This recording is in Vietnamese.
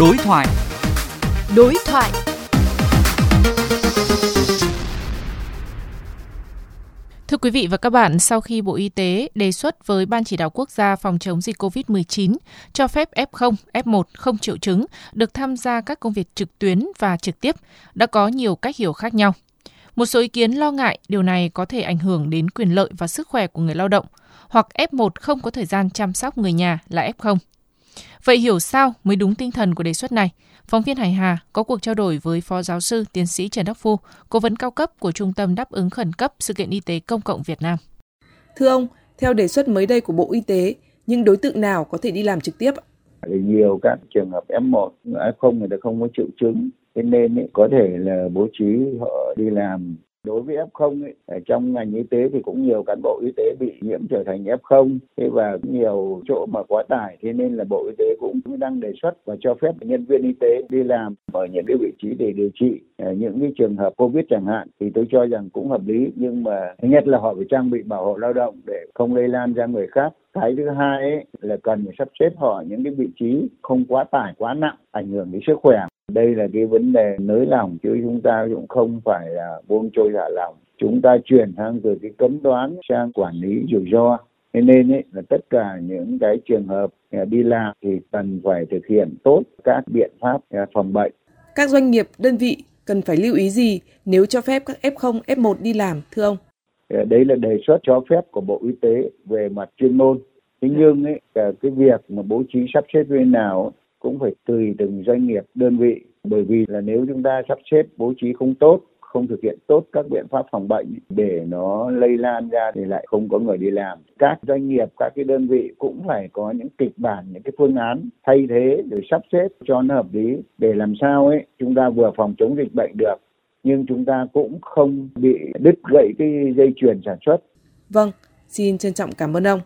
Đối thoại. Đối thoại. Thưa quý vị và các bạn, sau khi Bộ Y tế đề xuất với Ban chỉ đạo quốc gia phòng chống dịch COVID-19 cho phép F0, F1 không triệu chứng được tham gia các công việc trực tuyến và trực tiếp, đã có nhiều cách hiểu khác nhau. Một số ý kiến lo ngại điều này có thể ảnh hưởng đến quyền lợi và sức khỏe của người lao động, hoặc F1 không có thời gian chăm sóc người nhà là F0. Vậy hiểu sao mới đúng tinh thần của đề xuất này? Phóng viên Hải Hà có cuộc trao đổi với Phó Giáo sư Tiến sĩ Trần Đắc Phu, Cố vấn cao cấp của Trung tâm Đáp ứng Khẩn cấp Sự kiện Y tế Công cộng Việt Nam. Thưa ông, theo đề xuất mới đây của Bộ Y tế, nhưng đối tượng nào có thể đi làm trực tiếp? Nhiều các trường hợp F1, F0 người ta không có triệu chứng, thế nên ấy, có thể là bố trí họ đi làm đối với F0 ấy, ở trong ngành y tế thì cũng nhiều cán bộ y tế bị nhiễm trở thành F0 thế và nhiều chỗ mà quá tải thế nên là Bộ Y tế cũng đang đề xuất và cho phép nhân viên y tế đi làm ở những cái vị trí để điều trị ờ, những cái trường hợp Covid chẳng hạn. Thì tôi cho rằng cũng hợp lý nhưng mà thứ nhất là họ phải trang bị bảo hộ lao động để không lây lan ra người khác. Cái thứ hai ấy, là cần phải sắp xếp họ những cái vị trí không quá tải quá nặng ảnh hưởng đến sức khỏe đây là cái vấn đề nới lỏng chứ chúng ta cũng không phải là buông trôi thả lỏng chúng ta chuyển sang từ cái cấm đoán sang quản lý rủi ro thế nên ấy, là tất cả những cái trường hợp à, đi làm thì cần phải thực hiện tốt các biện pháp à, phòng bệnh các doanh nghiệp đơn vị cần phải lưu ý gì nếu cho phép các F0, F1 đi làm thưa ông? Đấy là đề xuất cho phép của Bộ Y tế về mặt chuyên môn. Thế nhưng ấy, cái việc mà bố trí sắp xếp như nào cũng phải tùy từng doanh nghiệp, đơn vị. Bởi vì là nếu chúng ta sắp xếp bố trí không tốt, không thực hiện tốt các biện pháp phòng bệnh để nó lây lan ra thì lại không có người đi làm, các doanh nghiệp, các cái đơn vị cũng phải có những kịch bản, những cái phương án thay thế để sắp xếp cho nó hợp lý để làm sao ấy, chúng ta vừa phòng chống dịch bệnh được, nhưng chúng ta cũng không bị đứt gãy cái dây chuyền sản xuất. Vâng xin trân trọng cảm ơn ông.